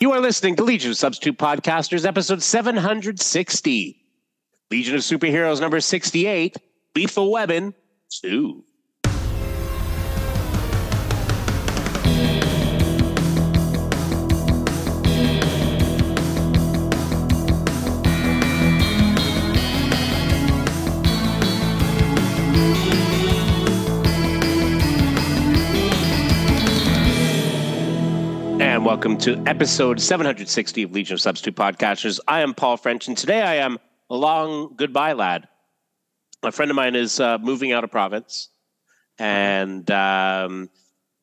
You are listening to Legion of Substitute Podcasters, episode 760. Legion of Superheroes number 68, Lethal Webbin' 2. And welcome to episode 760 of Legion of Substitute Podcasters. I am Paul French, and today I am a long goodbye, lad. A friend of mine is uh, moving out of province, and um,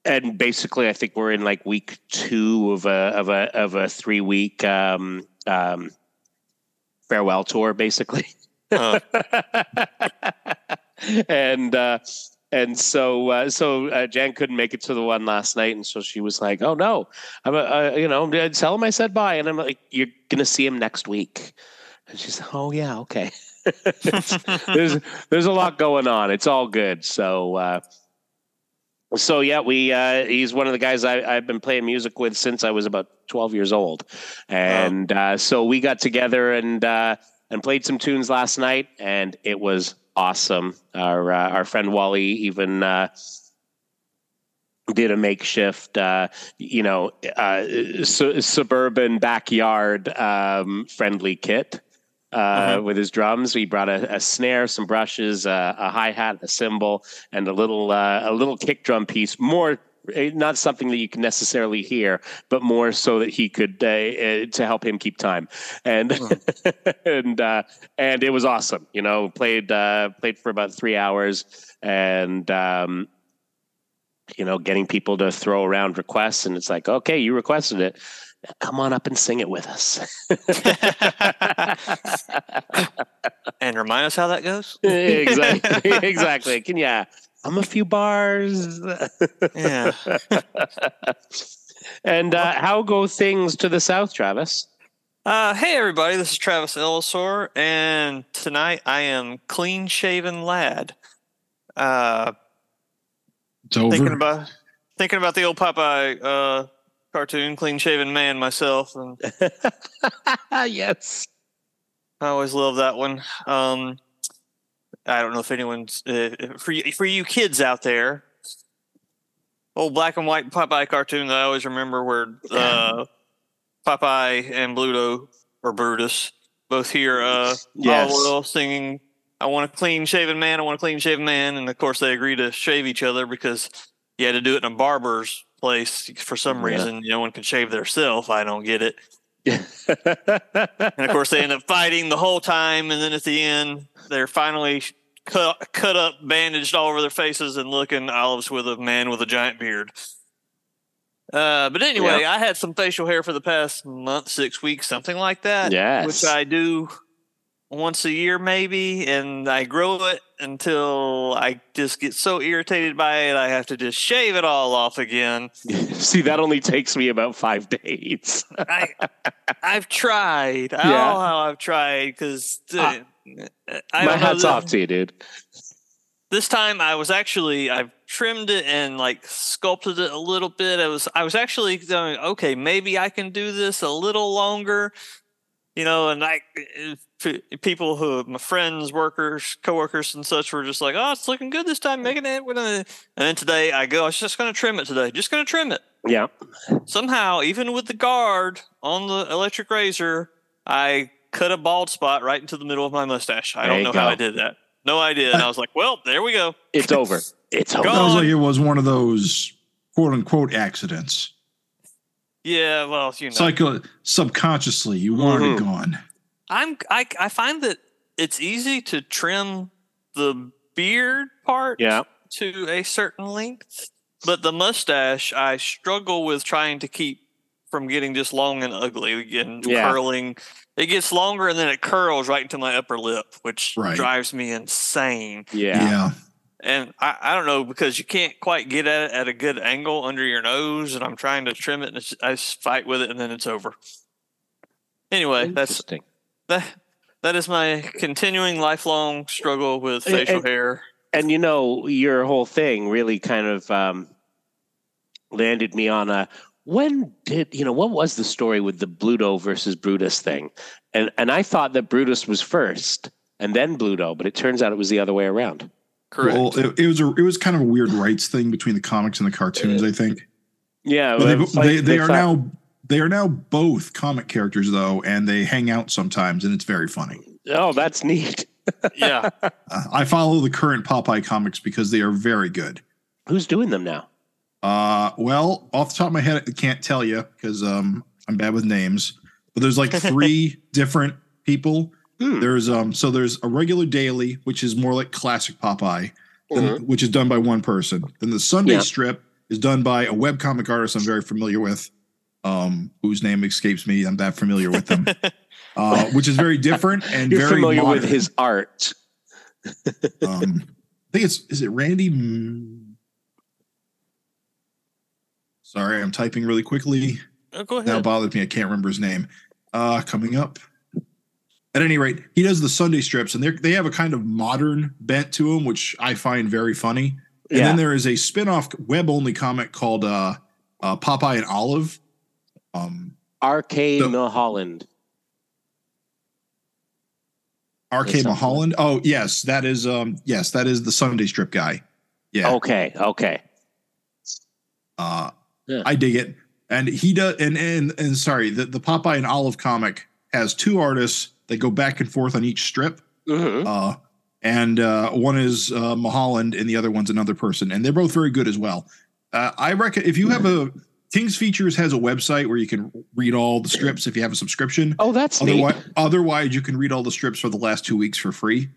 and basically, I think we're in like week two of a of a of a three week um, um, farewell tour, basically. Oh. and uh, and so uh, so uh, Jan couldn't make it to the one last night, and so she was like, "Oh no, I'm uh, uh, you know tell him I said bye," and I'm like, "You're gonna see him next week," and she's, "Oh yeah, okay." there's there's a lot going on. It's all good. So uh, so yeah, we uh, he's one of the guys I, I've been playing music with since I was about 12 years old, and uh, so we got together and uh, and played some tunes last night, and it was awesome. Our uh, our friend Wally even uh, did a makeshift, uh, you know, uh, su- suburban backyard um, friendly kit. Uh, Uh-huh. With his drums, he brought a, a snare, some brushes, uh, a hi hat, a cymbal, and a little uh, a little kick drum piece. More not something that you can necessarily hear, but more so that he could uh, uh, to help him keep time. And and uh, and it was awesome. You know, played uh, played for about three hours, and um, you know, getting people to throw around requests, and it's like, okay, you requested it. Come on up and sing it with us. and remind us how that goes. exactly. exactly. Can you hum a few bars? Yeah. and uh, how go things to the south, Travis? Uh, hey everybody, this is Travis Ellisor, and tonight I am clean shaven lad. Uh, It's over. thinking about thinking about the old Popeye uh, cartoon, clean shaven man myself, and yes. I always love that one. Um, I don't know if anyone's uh, for you, for you kids out there. Old black and white Popeye cartoon that I always remember, where uh, Popeye and Bluto or Brutus both hear uh, Yes. Singing, "I want a clean shaven man, I want a clean shaven man," and of course they agree to shave each other because you had to do it in a barber's place for some Yeah. reason. No one could shave their self. I don't get it. And of course, they end up fighting the whole time, and then at the end, they're finally cut, cut up, bandaged all over their faces, and looking olives with a man with a giant beard. Uh, but anyway, I had some facial hair for the past month, six weeks, something like that. Yes. which I do once a year, maybe, and I grow it until I just get so irritated by it, I have to just shave it all off again. See, that only takes me about five days. I, I've tried. I Yeah. don't know how I've tried because Ah. I My don't know hat's off to you, dude. This time I was actually I've trimmed it and like sculpted it a little bit. I was I was actually going okay maybe I can do this a little longer, you know. And I p- people who my friends, workers, coworkers, and such were just like, oh, it's looking good this time, making it. And then today I go, I was just going to trim it today, just going to trim it. Yeah. somehow, even with the guard on the electric razor, I cut a bald spot right into the middle of my mustache. I There don't you know how. I did that. No idea. And I was like, well, there we go. It's over. It's over. Go Sounds on. like it was one of those quote unquote accidents. Yeah, well, you know, Psycho subconsciously, you wanted Mhm. it gone. I'm I I find that it's easy to trim the beard part Yeah. to a certain length, but the mustache I struggle with trying to keep from getting just long and ugly and Yeah. curling. It gets longer and then it curls right into my upper lip, which Right. drives me insane. Yeah. Yeah. And I, I don't know because you can't quite get at it at a good angle under your nose, and I'm trying to trim it, and it's, I fight with it, and then it's over. Anyway, that's that. That is my continuing lifelong struggle with facial and- hair. and you know your whole thing really kind of um, landed me on a when did you know what was the story with the Bluto versus Brutus thing? And and I thought that Brutus was first and then Bluto, but it turns out it was the other way around. Correct. Well, it, it was a it was kind of a weird rights thing between the comics and the cartoons. I think. Yeah, But they, well, it's like they, they are thought- now they are now both comic characters though, and they hang out sometimes, and it's very funny. Oh, that's neat. yeah. Uh, I follow the current Popeye comics because they are very good. Who's doing them now? Uh, well, off the top of my head, I can't tell you because um, I'm bad with names. But there's like three different people. Hmm. There's um, so there's a regular daily, which is more like classic Popeye, then- which is done by one person. Then the Sunday Yeah. strip is done by a webcomic artist I'm very familiar with, um, whose name escapes me. I'm that familiar with him. uh, which is very different and You're very familiar modern. with his art. Um, I think it's is it Randy. Sorry, I'm typing really quickly. Oh, go Now ahead. bothered me. I can't remember his name. Uh, coming up. At any rate, he does the Sunday strips, and they they have a kind of modern bent to them, which I find very funny. And Yeah. then there is a spin-off web-only comic called uh, uh, Popeye and Olive. Um, R.K. So- Milholland. R.K. Milholland. Oh, yes, that is um, yes, that is the Sunday strip guy. Yeah. Okay, okay. Uh, Yeah. I dig it. And he does, and and and sorry, the, the Popeye and Olive comic has two artists that go back and forth on each strip. hmm Uh, and uh, one is uh, Milholland, and the other one's another person, and they're both very good as well. Uh, I reckon if you have a King's Features has a website where you can read all the strips if you have a subscription. Oh, that's neat. Otherwise, otherwise, you can read all the strips for the last two weeks for free.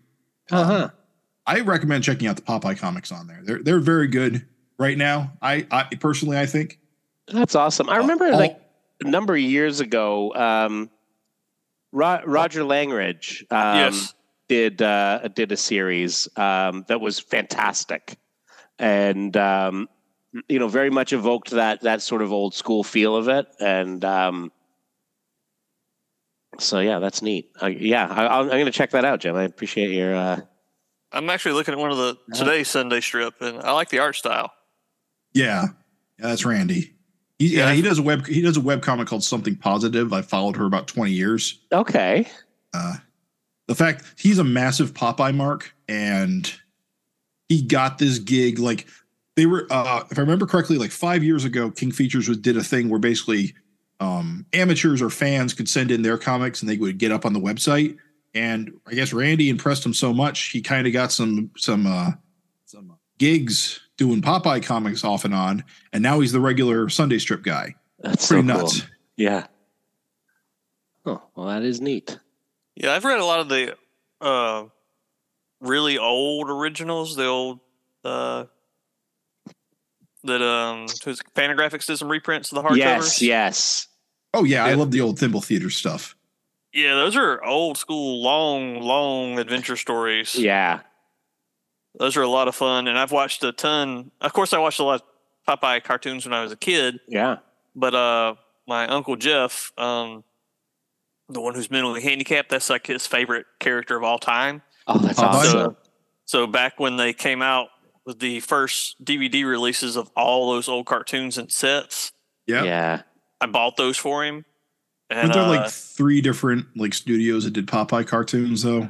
Uh-huh. I recommend checking out the Popeye comics on there. They're they're very good right now. I, I personally I think. That's awesome. I remember all- like a number of years ago, um, Ro- Roger Langridge um, yes. did uh, did a series um, that was fantastic, and um, you know very much evoked that that sort of old school feel of it, and um, so yeah, that's neat. Uh, yeah, I, I'm, I'm going to check that out, Jim. I appreciate your. Uh, I'm actually looking at one of the Yeah. today's Sunday strip, and I like the art style. Yeah, yeah, that's Randy. He, yeah, he does a web he does a web comic called Something Positive. I followed her about twenty years. okay, Uh, the fact he's a massive Popeye mark, and he got this gig like they were. Uh, if I remember correctly, like five years ago, King Features was did a thing where basically um, amateurs or fans could send in their comics, and they would get up on the website. And I guess Randy impressed him so much, he kind of got some some uh, some gigs doing Popeye comics off and on, and now he's the regular Sunday strip guy. that's so Pretty cool. nuts. Yeah. Oh well, that is neat. Yeah, I've read a lot of the uh, really old originals. The old uh, that um, who's Fantagraphics did some reprints of the hardcovers. Yes, yes. Oh yeah, I love the old Thimble Theater stuff. Yeah, those are old school, long, long adventure stories. Yeah. Those are a lot of fun, and I've watched a ton. Of course, I watched a lot of Popeye cartoons when I was a kid, Yeah. but uh, my uncle Jeff, um, the one who's mentally handicapped, that's like his favorite character of all time. Oh, that's Oh, awesome. So, so back when they came out with the first DVD releases of all those old cartoons and sets, Yeah. Yeah. I bought those for him. And Weren't there uh, like three different like studios that did Popeye cartoons though?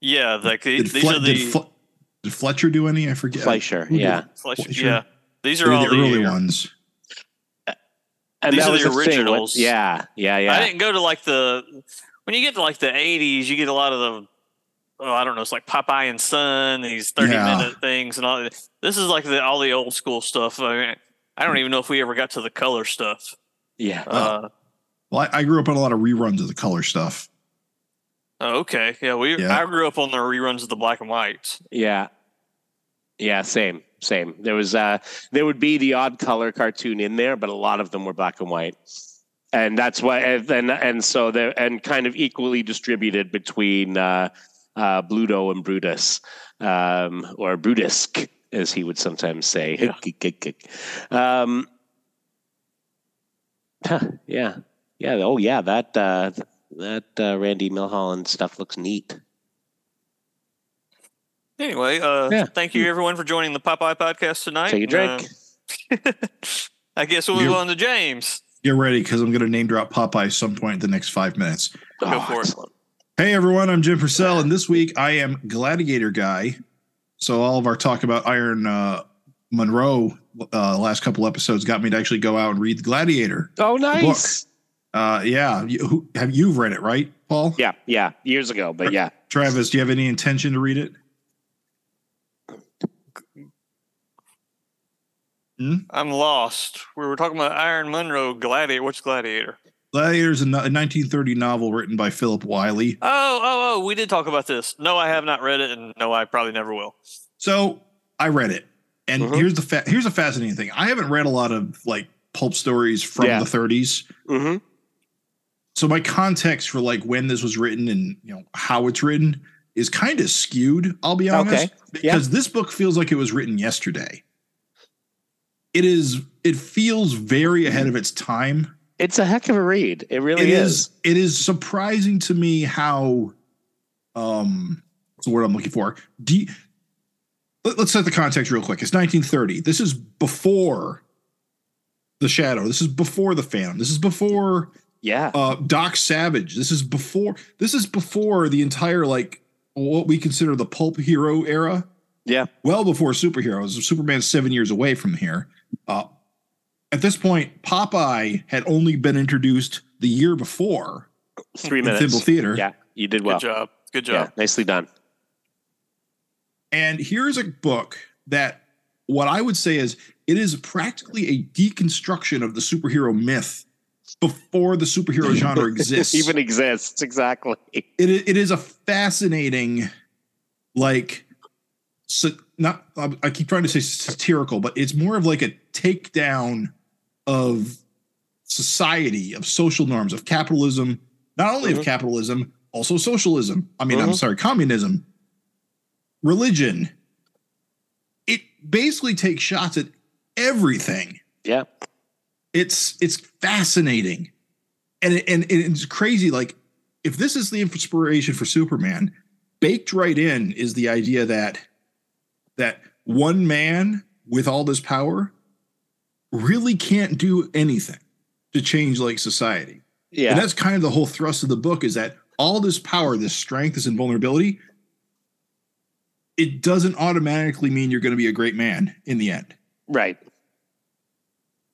Yeah, like the- Did, these Fle- are the did, Fle- did Fletcher do any? I forget. Fleischer. Who Yeah. Fleischer- Fleischer? yeah, these They are all the the, early ones. And These are the the thing, what- originals. yeah. Yeah. Yeah. I didn't go to like the when you get to like the eighties, you get a lot of the oh I don't know, it's like Popeye and Son, these thirty Yeah. minute things and all. This is like the, all the old school stuff. I, mean, I don't even know if we ever got to the color stuff. yeah. Uh, Well, I, I grew up on a lot of reruns of the color stuff. Oh, okay, yeah, we Yeah. I grew up on the reruns of the black and whites. Yeah. Yeah. Same. Same. There was uh there would be the odd color cartoon in there, but a lot of them were black and white. And that's why and and, and so they're and kind of equally distributed between uh uh Bluto and Brutus. Um or Brutusk, as he would sometimes say. um huh, yeah. Yeah. Oh yeah, that uh that uh, Randy Milholland stuff looks neat. Anyway, uh, Yeah. thank you everyone for joining the Popeye podcast tonight. Take a drink. Uh, I guess we'll move You're- on to James. Get ready because I'm going to name drop Popeye some point in the next five minutes. Go for it. Oh. Hey everyone, I'm Jim Purcell, and this week I am Gladiator Guy. So all of our talk about Iron uh, Munro uh, last couple episodes got me to actually go out and read the Gladiator. Oh, nice. Uh, yeah, you, who, have you read it, right, Paul? Yeah, yeah, years ago, but yeah. Travis, do you have any intention to read it? I'm lost. We were talking about Iron Munro Gladiator. What's Gladiator? Gladiator is a, 1930 novel written by Philip Wylie. Oh, oh, oh, we did talk about this. No, I have not read it, and no, I probably never will. So I read it, and Mhm. here's the fa- here's a fascinating thing. I haven't read a lot of like pulp stories from Yeah. the 30s. hmm so my context for like when this was written and you know how it's written is kind of skewed i'll be honest Okay. because this book feels like it was written yesterday. It is it feels very ahead of its time. It's a heck of a read. It really it is. is. It is surprising to me how um what's the word i'm looking for? Do you- let's set the context real quick. It's 1930 this is before the shadow. This is before the phantom. This is before Yeah. uh Doc Savage. This is before this is before the entire like what we consider the pulp hero era. Yeah. Well before superheroes. Superman's seven years away from here. Uh at this point, Popeye had only been introduced the year before Three in minutes. Thimble Theater. Yeah, you did Good well. job. Good Yeah, job. nicely done. And here's a book that what I would say is it is practically a deconstruction of the superhero myth before the superhero genre exists. Even exists exactly. it it is a fascinating like so not I keep trying to say satirical but it's more of like a takedown of society of social norms of capitalism not only of Mhm. capitalism also socialism i mean i'm Mhm. sorry communism religion it basically takes shots at everything Yeah. It's it's fascinating and it, and it's crazy like if this is the inspiration for superman baked right in is the idea that that one man with all this power really can't do anything to change like society Yeah. and that's kind of the whole thrust of the book is that all this power this strength this invulnerability it doesn't automatically mean you're going to be a great man in the end right.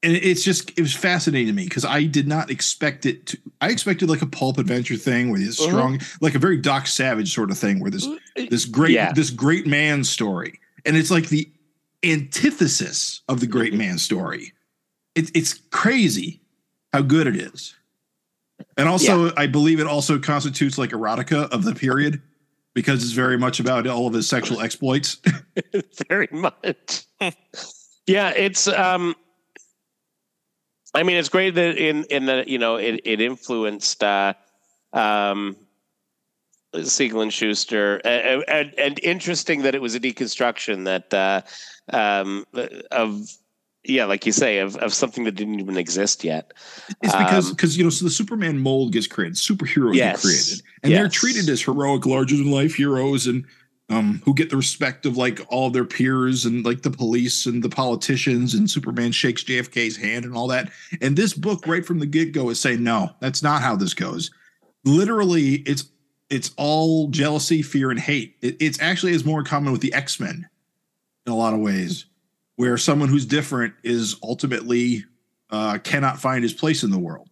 And it's just it was fascinating to me because I did not expect it to. I expected like a pulp adventure thing where this Uh-huh. strong, like a very Doc Savage sort of thing, where this this great Yeah. this great man story, and it's like the antithesis of the great Mhm. man story. It, it's crazy how good it is, and also I believe it also constitutes like erotica of the period because it's very much about all of his sexual exploits. Very much. yeah, it's um I mean it's great that in in the you know it it influenced uh um Siegel and Shuster and, and and interesting that it was a deconstruction that uh um of yeah like you say of of something that didn't even exist yet. It's because Um, because you know so the Superman mold gets created, superheroes Yes. get created, and they're treated as heroic, larger than life heroes, and um, who get the respect of like all their peers and like the police and the politicians. And Superman shakes JFK's hand and all that. And this book, right from the get go, is saying no, that's not how this goes. Literally, it's it's all jealousy, fear, and hate. It, it's actually is more common with the X Men in a lot of ways, where someone who's different is ultimately uh, cannot find his place in the world.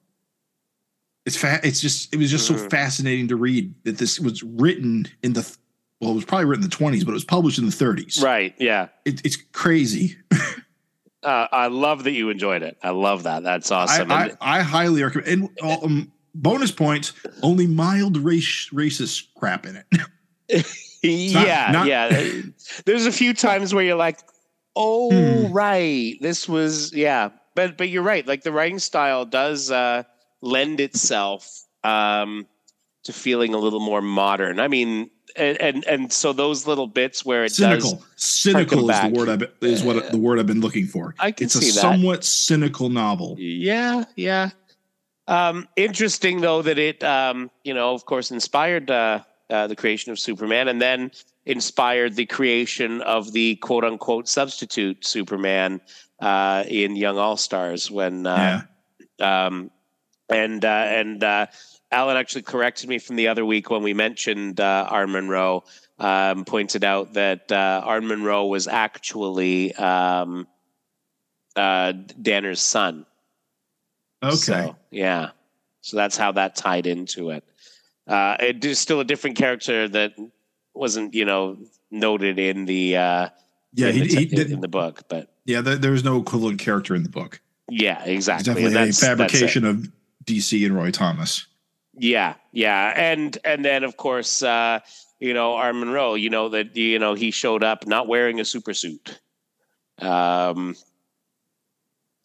It's fa- It's just it was just so Mhm. fascinating to read that this was written in the well, it was probably written in the twenties, but it was published in the thirties. Right, yeah. It, it's crazy. Uh, I love that you enjoyed it. I love that. That's awesome. I, And- I highly recommend. And um, bonus points: only mild race racist crap in it. not- yeah, not- yeah. There's a few times where you're like, "Oh, Hmm. right, this was yeah." But but you're right. Like the writing style does uh, lend itself um, to feeling a little more modern. I mean, and and, and so those little bits where it cynical, does, cynical is back. the word I've, is what the word I've been looking for. I can It's a that. somewhat cynical novel. Yeah, yeah. Um, interesting though that it, um, you know, of course, inspired uh, uh, the creation of Superman, and then inspired the creation of the quote unquote substitute Superman uh, in Young All Stars when uh, yeah. um, and uh, and uh, Alan actually corrected me from the other week when we mentioned uh, Arn Munro. Um, pointed out that uh, Arn Munro was actually um, uh, Danner's son. Okay. So, yeah. So that's how that tied into it. Uh, it is still a different character that wasn't, you know, noted in the uh, yeah, in, he, the, he te- did. in the book, but yeah, there, there was no equivalent character in the book. yeah, It's exactly. And definitely a fabrication of DC and Roy Thomas. Yeah, yeah, and and then of course, uh, you know, Arn Munro. You know that you know he showed up not wearing a super suit. Um,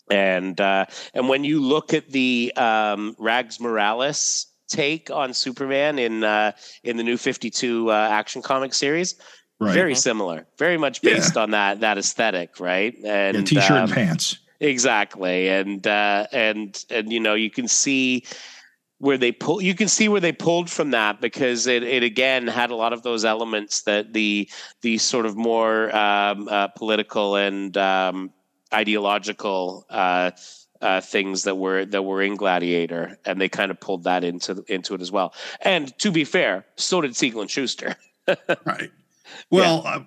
and uh, and when you look at the um, Rags Morales take on Superman in uh, in the new Fifty Two uh, Action Comic series, Right. very similar, very much Yeah. based on that that aesthetic, right? And yeah, t-shirt um, and pants. Exactly, and uh, and and you know you can see where they pull. You can see where they pulled from that because it, it again had a lot of those elements that the the sort of more um, uh, political and um, ideological uh, uh, things that were that were in Gladiator, and they kind of pulled that into into it as well. And to be fair, so did Siegel and Shuster. Right. Well, uh,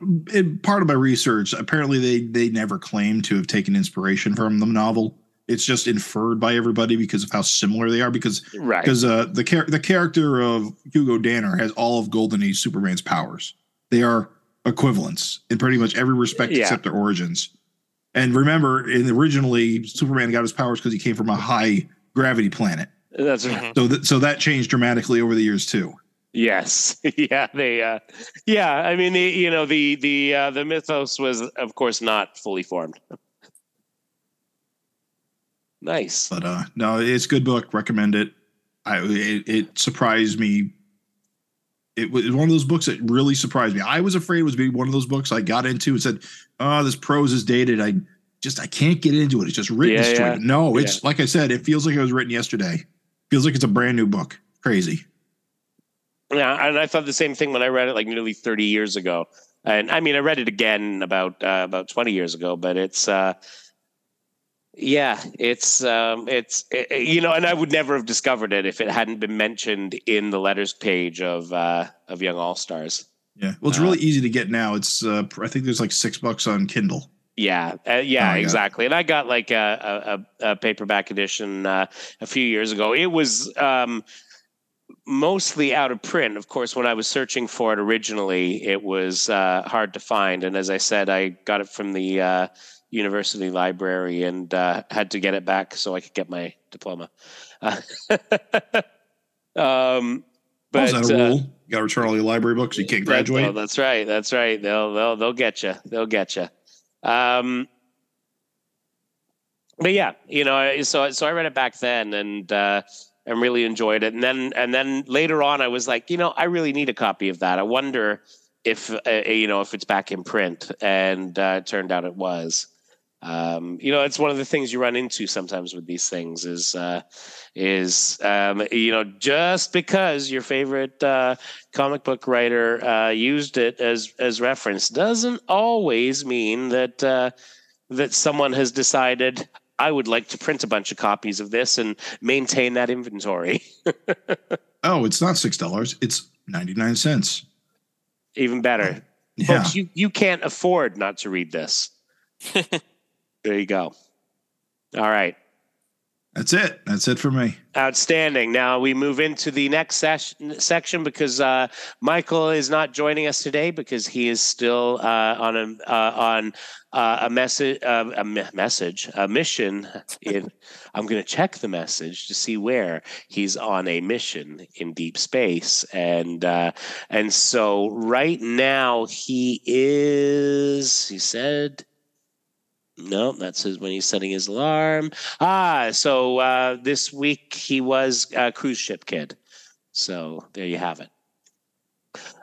part of my research, apparently they they never claim to have taken inspiration from the novel. It's just inferred by everybody because of how similar they are. Because Right. because uh, the char- the character of Hugo Danner has all of Golden Age Superman's powers. They are equivalents in pretty much every respect Yeah. except their origins. And remember, in originally Superman got his powers because he came from a high gravity planet. That's right. So that so that changed dramatically over the years too. Yes, yeah, they, uh, yeah. I mean, the, you know, the the uh, the mythos was, of course, not fully formed. Nice. But uh no, it's a good book. Recommend it. I it, it surprised me. It was one of those books that really surprised me. I was afraid it was being one of those books I got into and said, "Oh, this prose is dated. I just I can't get into it. It's just written Yeah, straight." yeah. No, it's like I said. It feels like it was written yesterday. Feels like it's a brand new book. Crazy. Yeah, and I thought the same thing when I read it like nearly thirty years ago. And I mean, I read it again about uh, about twenty years ago, but it's. Uh, yeah, it's um, it's eh, you know, and I would never have discovered it if it hadn't been mentioned in the letters page of uh, of Young All Stars. Yeah. Well, it's Uh, really easy to get now. It's uh I think there's like six bucks on Kindle. Yeah, uh, yeah, Oh, exactly. And I got like a, a, a paperback edition uh, a few years ago. It was um, mostly out of print. Of course, when I was searching for it originally, it was uh, hard to find. And as I said, I got it from the uh, university library and uh, had to get it back so I could get my diploma. Uh, um, Oh, but that a rule? You got to return all your library books. You can't that- graduate. oh, that's right. That's right. They'll they'll they'll get you. They'll get you. Um, but yeah, you know, so so I read it back then and uh, and really enjoyed it. And then and then later on, I was like, you know, I really need a copy of that. I wonder if uh, you know if it's back in print. And uh, it turned out it was. Um, you know, it's one of the things you run into sometimes with these things is uh, is um, you know just because your favorite uh, comic book writer uh, used it as as reference doesn't always mean that uh, that someone has decided I would like to print a bunch of copies of this and maintain that inventory. oh, it's not six dollars. It's ninety nine cents. Even better, Yeah. folks. You you can't afford not to read this. there you go. All right. That's it. That's it for me. Outstanding. Now we move into the next ses- section because uh, Michael is not joining us today because he is still uh, on a uh, on uh, a message uh, a me- message a mission. In I'm going to check the message to see where he's on a mission in deep space, and uh, and so right now he is. He said. No, that's his when he's setting his alarm. Ah, so uh, this week he was a cruise ship kid. So there you have it.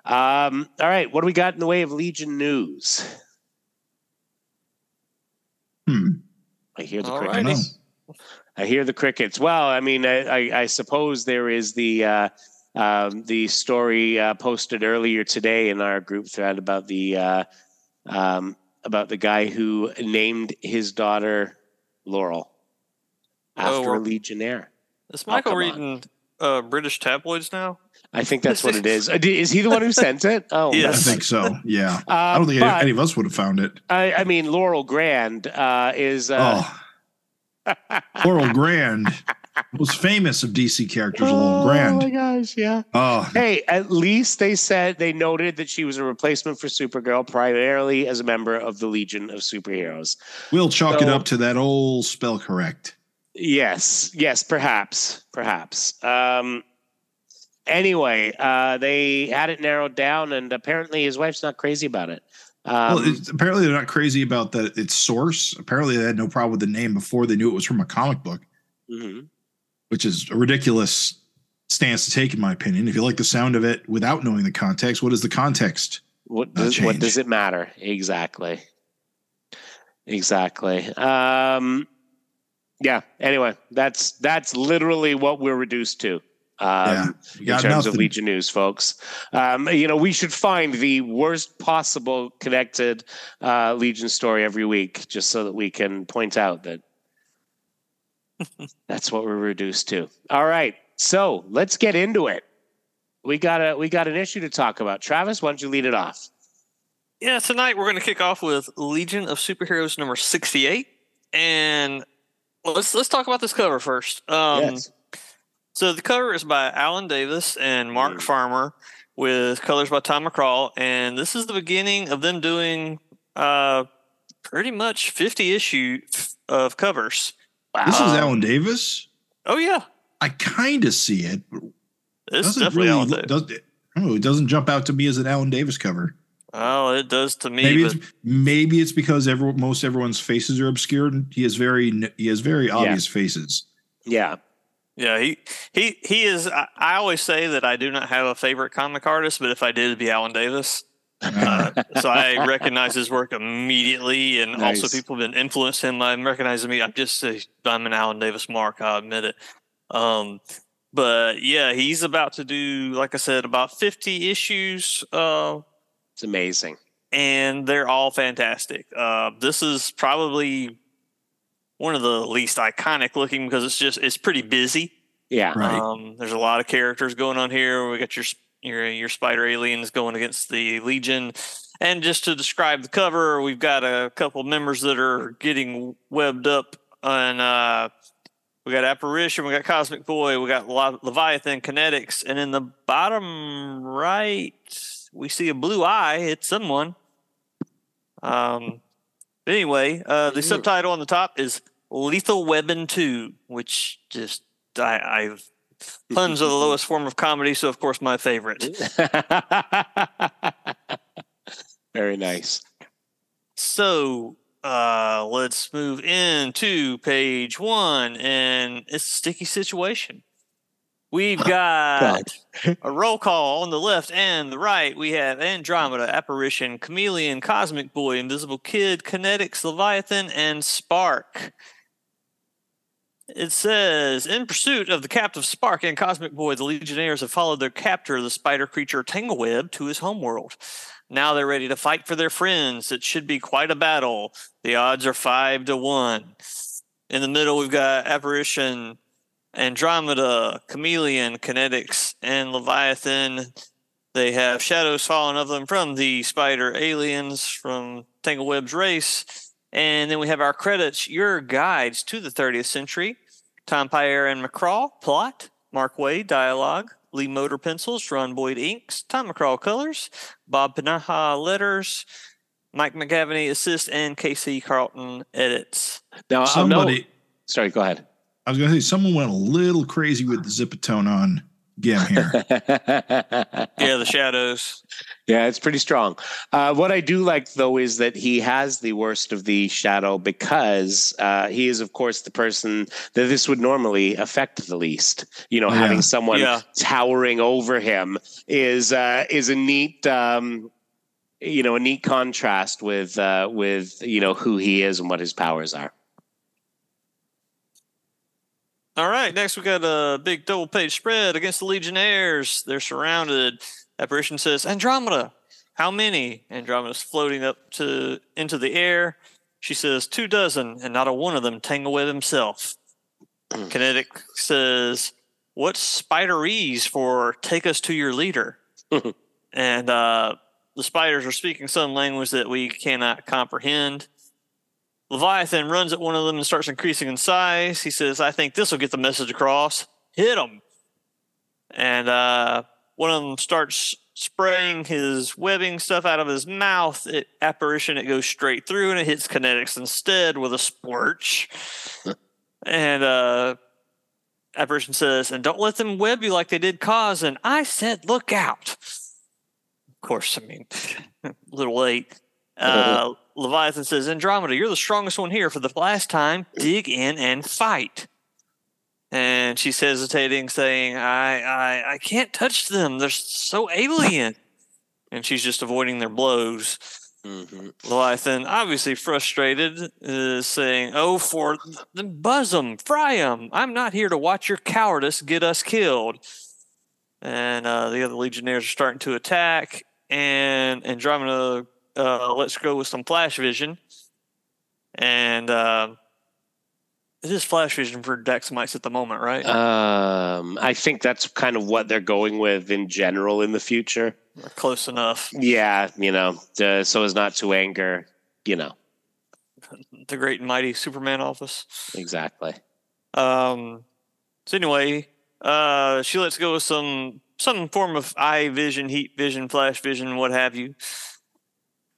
Um, all right, what do we got in the way of Legion news? Hmm. I hear the All crickets. I I hear the crickets. Well, I mean, I, I, I suppose there is the uh, um, the story uh, posted earlier today in our group thread about the uh, um, about the guy who named his daughter Laurel Oh, after a Legionnaire. Is Michael come on. reading uh, British tabloids now? I think that's what it is. Uh, Is he the one who sent it? Oh, Yes. I think so. Yeah. Uh, I don't think but- any, any of us would have found it. I, I mean, Laurel Grand uh, is. Uh, oh, Laurel Grand, most famous of DC characters, Laurel Oh my Grand. gosh, yeah. Oh, Hey, at least they said they noted that she was a replacement for Supergirl, primarily as a member of the Legion of Superheroes. we'll chalk it up to that old spell correct. Yes, yes, perhaps, perhaps. Um, anyway, uh, they had it narrowed down, and apparently his wife's not crazy about it. Um, well, it's, apparently they're not crazy about the its source. Apparently they had no problem with the name before they knew it was from a comic book, mhm. Which is a ridiculous stance to take, in my opinion. If you like the sound of it without knowing the context, what is the context? What does, what does it matter? Exactly. Exactly. Um, yeah. Anyway, that's that's literally what we're reduced to. Um, yeah, in terms of. Legion news, folks. Um, you know, we should find the worst possible connected uh, Legion story every week, just so that we can point out that that's what we're reduced to. All right, so let's get into it. We got a we got an issue to talk about. Travis, why don't you lead it off? Yeah, tonight we're going to kick off with Legion of Superheroes number 68. And let's let's talk about this cover first. Um, yes. So the cover is by Alan Davis and Mark Mm. Farmer with colors by Tom McCraw. And this is the beginning of them doing uh, pretty much 50 issue of covers. This is Um, Alan Davis. Oh, yeah. I kind of see it. but This is doesn't definitely really Alan does, I don't know, it doesn't jump out to me as an Alan Davis cover. Oh, it does to me. Maybe but it's maybe it's because every, most everyone's faces are obscured. He has very he has very obvious faces. Yeah. Yeah, he he he is. I, I always say that I do not have a favorite comic artist, but if I did, it'd be Alan Davis. Uh, so I recognize his work immediately, and Nice. also people have been influenced him. I'm recognizing me. I'm just a, I'm an Alan Davis mark. I admit it. Um, but yeah, he's about to do, like I said, about 50 issues. Uh, It's amazing. and they're all fantastic. Uh, this is probably one of the least iconic looking because it's just it's pretty busy. Yeah. Right. Um, there's a lot of characters going on here. We got your your your spider aliens going against the Legion, and just to describe the cover, we've got a couple members that are getting webbed up, and uh, we got apparition, we got cosmic boy, we got Leviathan Kinetix, and in the bottom right, we see a blue eye. It's someone. Um. Anyway, uh, the subtitle on the top is Lethal Webbin' 2, which just I, I've puns are the lowest form of comedy, so of course my favorite. Very nice. So uh, let's move into page one, and it's a sticky situation. We've got a roll call on the left and the right. We have Andromeda, Apparition, Chameleon, Cosmic Boy, Invisible Kid, Kinetix, Leviathan, and Spark. It says, in pursuit of the captive Spark and Cosmic Boy, the Legionnaires have followed their captor, the spider creature Tangleweb, to his homeworld. Now they're ready to fight for their friends. It should be quite a battle. The odds are five to one. In the middle, we've got Apparition, Andromeda, Chameleon, Kinetix, and Leviathan. They have shadows falling of them from the spider aliens from Tangleweb's race. And then we have our credits, your guides to the 30th century. Tom Peyer and McCraw, plot. Mark Waid, dialogue. Lee Moder pencils. Ron Boyd inks. Tom McCraw colors. Bob Pinaha letters. Mike McAvennie assist and KC Carlton edits. Now, Somebody, Somebody. Sorry, go ahead. I was going to say, someone went a little crazy with the zipatone on Gim here. Yeah, the shadows. Yeah, it's pretty strong. Uh, what I do like, though, is that he has the worst of the shadow because uh, he is, of course, the person that this would normally affect the least. You know, Oh, having someone Yeah. towering over him is uh, is a neat. Um, you know, a neat contrast with uh, with you know who he is and what his powers are. All right, next we got a big double page spread against the Legionnaires. They're surrounded. Apparition says, Andromeda, How many? Andromeda's floating up to into the air. She says, Two dozen, and not a one of them Tangleweb himself. Kinetic says, What's spiderese for take us to your leader? and uh, the spiders are speaking some language that we cannot comprehend. Leviathan runs at one of them and starts increasing in size. He says, I think this will get the message across. Hit him. And uh, one of them starts spraying his webbing stuff out of his mouth. It apparition, it goes straight through and it hits Kinetix instead with a splurch. and uh, apparition says, and don't let them web you like they did Cos. And I said, look out. Of course, I mean, a little late. Uh, Leviathan says, Andromeda, you're the strongest one here. For the last time, dig in and fight. And she's hesitating, saying, I, I, I can't touch them. They're so alien. And she's just avoiding their blows. Mhm. Leviathan, obviously frustrated, is saying, Oh, for the fry them. I'm not here to watch your cowardice get us killed. And uh, the other legionnaires are starting to attack. And Andromeda uh, lets go with some flash vision. And uh, it is flash vision for Daxamites at the moment, right? Um, I think that's kind of what they're going with in general in the future. Close enough. Yeah, you know, uh, so as not to anger, you know, The great and mighty Superman office. exactly. Um, so anyway, uh, she lets go of some some form of eye vision, heat vision, flash vision, what have you.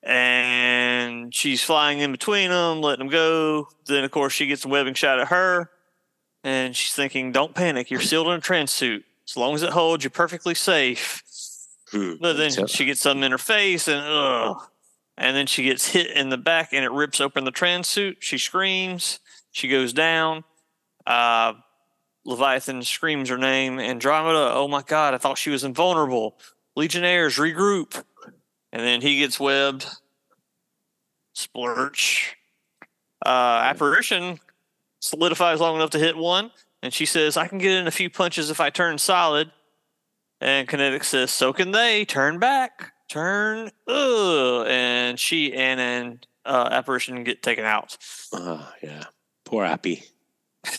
And she's flying in between them, letting them go. Then, of course, she gets a webbing shot at her, and she's thinking, "Don't panic. You're sealed in a trans suit. As long as it holds, you're perfectly safe." Hmm. But then she gets something in her face, and ugh. And then she gets hit in the back, and it rips open the trans suit. She screams. She goes down. Uh, Leviathan screams her name. Andromeda, oh my God, I thought she was invulnerable. Legionnaires, regroup. And then he gets webbed. Splurch. Uh, apparition solidifies long enough to hit one. And she says, I can get in a few punches if I turn solid. And Kinetic says, so can they. Turn back. Turn. Ugh. And she and, and uh, Apparition get taken out. Oh, yeah. Poor Appy.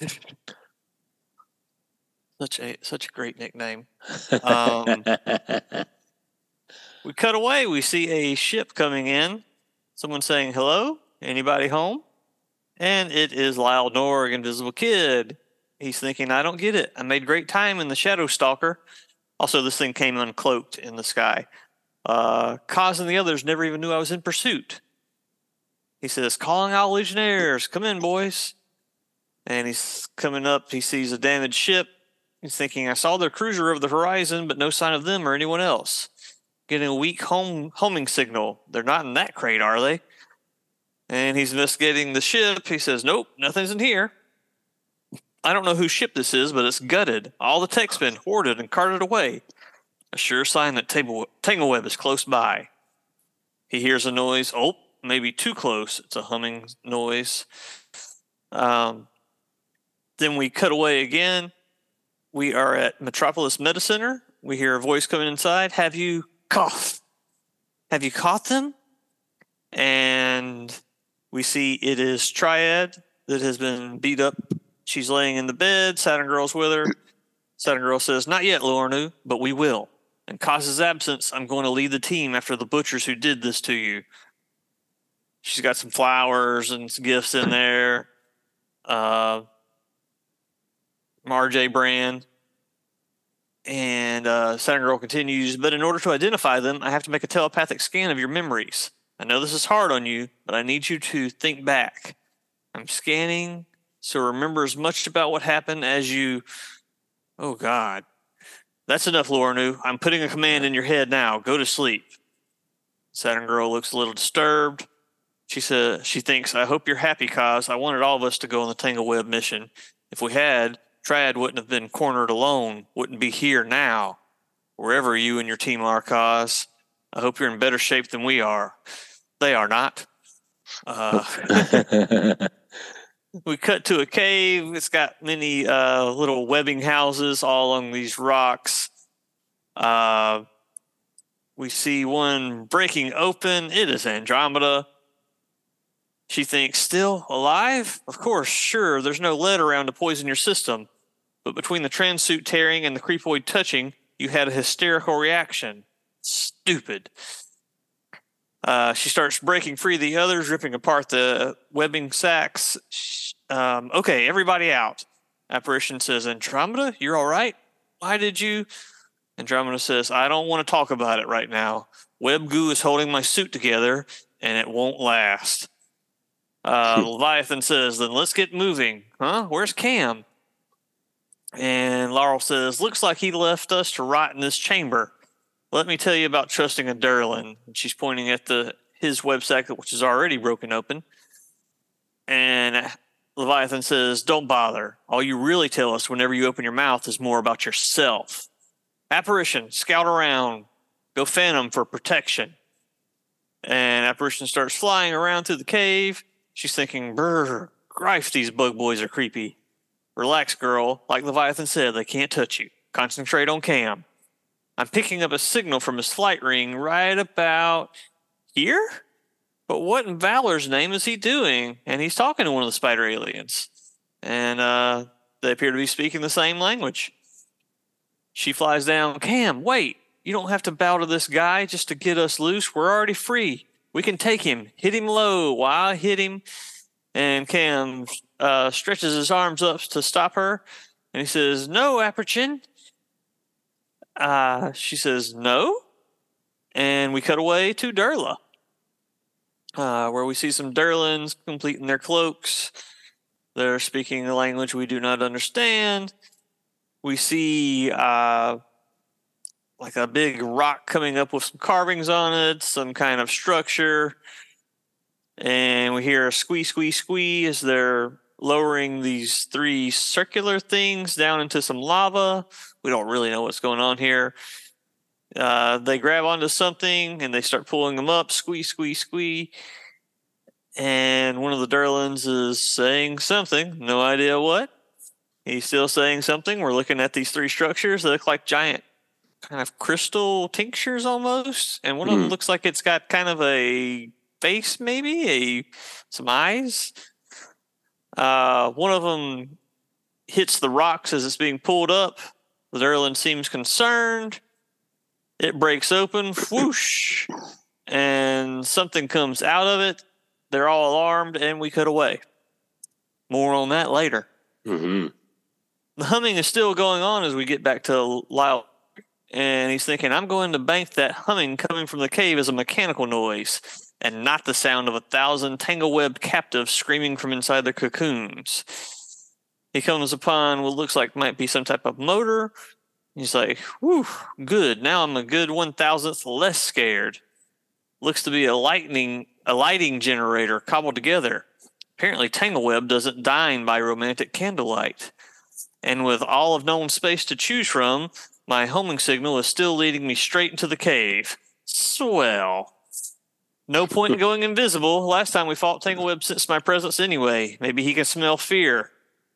Such a such a great nickname. Um, we cut away. We see a ship coming in. Someone saying hello. Anybody home? And it is Lyle Norg, Invisible Kid. He's thinking, I don't get it. I made great time in the Shadow Stalker. Also, this thing came uncloaked in the sky. Uh, Kaz and the others never even knew I was in pursuit. He says, calling all Legionnaires. Come in, boys. And he's coming up. He sees a damaged ship. He's thinking, I saw their cruiser over the horizon, but no sign of them or anyone else. Getting a weak home homing signal. They're not in that crate, are they? And he's investigating the ship. He says, Nope, nothing's in here. I don't know whose ship this is, but it's gutted. All the tech's been hoarded and carted away. A sure sign that Table- Tangleweb is close by. He hears a noise. Oh, maybe too close. It's a humming noise. Um, then we cut away again. We are at Metropolis Meta Center. We hear a voice coming inside. Have you cough? Have you caught them? And we see it is Triad that has been beat up. She's laying in the bed. Saturn Girl's with her. Saturn Girl says, Not yet, Luornu, but we will. In Cos's absence, I'm going to lead the team after the butchers who did this to you. She's got some flowers and some gifts in there. Uh, Marj brand. And uh, Saturn Girl continues, but in order to identify them, I have to make a telepathic scan of your memories. I know this is hard on you, but I need you to think back. I'm scanning, so remember as much about what happened as you. Oh, God. That's enough, Luornu. I'm putting a command in your head now. Go to sleep. Saturn Girl looks a little disturbed. She says she thinks, I hope you're happy, Kaz. I wanted all of us to go on the Tangleweb mission. If we had, Triad wouldn't have been cornered alone, wouldn't be here now. Wherever you and your team are, Kaz, I hope you're in better shape than we are. They are not. Uh, we cut to a cave. It's got many uh, little webbing houses all along these rocks. Uh, We see one breaking open. It is Andromeda. She thinks, still alive? Of course, sure, there's no lead around to poison your system. But between the trans suit tearing and the creepoid touching, you had a hysterical reaction. Stupid. Uh, she starts breaking free the others, ripping apart the webbing sacks. Um, okay, everybody out. Apparition says, Andromeda, you're all right? Why did you? Andromeda says, I don't want to talk about it right now. Web goo is holding my suit together, and it won't last. Uh, Leviathan says, then let's get moving. Huh? Where's Cam? And Laurel says, looks like he left us to rot in this chamber. Let me tell you about trusting a Durlan. And she's pointing at the his website, which is already broken open. And Leviathan says, Don't bother. All you really tell us whenever you open your mouth is more about yourself. Apparition, scout around. Go Phantom for protection. And Apparition starts flying around through the cave. She's thinking, Brr, Grife, these bug boys are creepy. Relax, girl. Like Leviathan said, they can't touch you. Concentrate on Cam. I'm picking up a signal from his flight ring right about here? But what in Valor's name is he doing? And he's talking to one of the spider aliens. And uh, they appear to be speaking the same language. She flies down. Cam, wait. You don't have to bow to this guy just to get us loose. We're already free. We can take him. Hit him low while I hit him. And Cam uh, stretches his arms up to stop her. And he says, No, Apparition. Uh, she says, No. And we cut away to Durla, uh, where we see some Durlans completing their cloaks. They're speaking a language we do not understand. We see uh, like a big rock coming up with some carvings on it, some kind of structure. And we hear a squee, squee, squee as they're lowering these three circular things down into some lava. We don't really know what's going on here. Uh, they grab onto something and they start pulling them up, squee, squee, squee. And one of the Durlans is saying something, no idea what. He's still saying something. We're looking at these three structures. They look like giant kind of crystal tinctures almost. And one mm. of them hmm. looks like it's got kind of a face, maybe, a some eyes. Uh, one of them hits the rocks as it's being pulled up. Durlan seems concerned. It breaks open, whoosh, and something comes out of it. They're all alarmed, and we cut away. More on that later. Mm-hmm. The humming is still going on as we get back to Lyle, and he's thinking, I'm going to bank that humming coming from the cave as a mechanical noise and not the sound of a thousand tangle-webbed captives screaming from inside their cocoons. He comes upon what looks like might be some type of motor. He's like, whew, good. Now I'm a good one thousandth less scared. Looks to be a lightning a lighting generator cobbled together. Apparently Tangleweb doesn't dine by romantic candlelight. And with all of known space to choose from, my homing signal is still leading me straight into the cave. Swell. No point in going invisible. Last time we fought Tangleweb sensed my presence anyway. Maybe he can smell fear.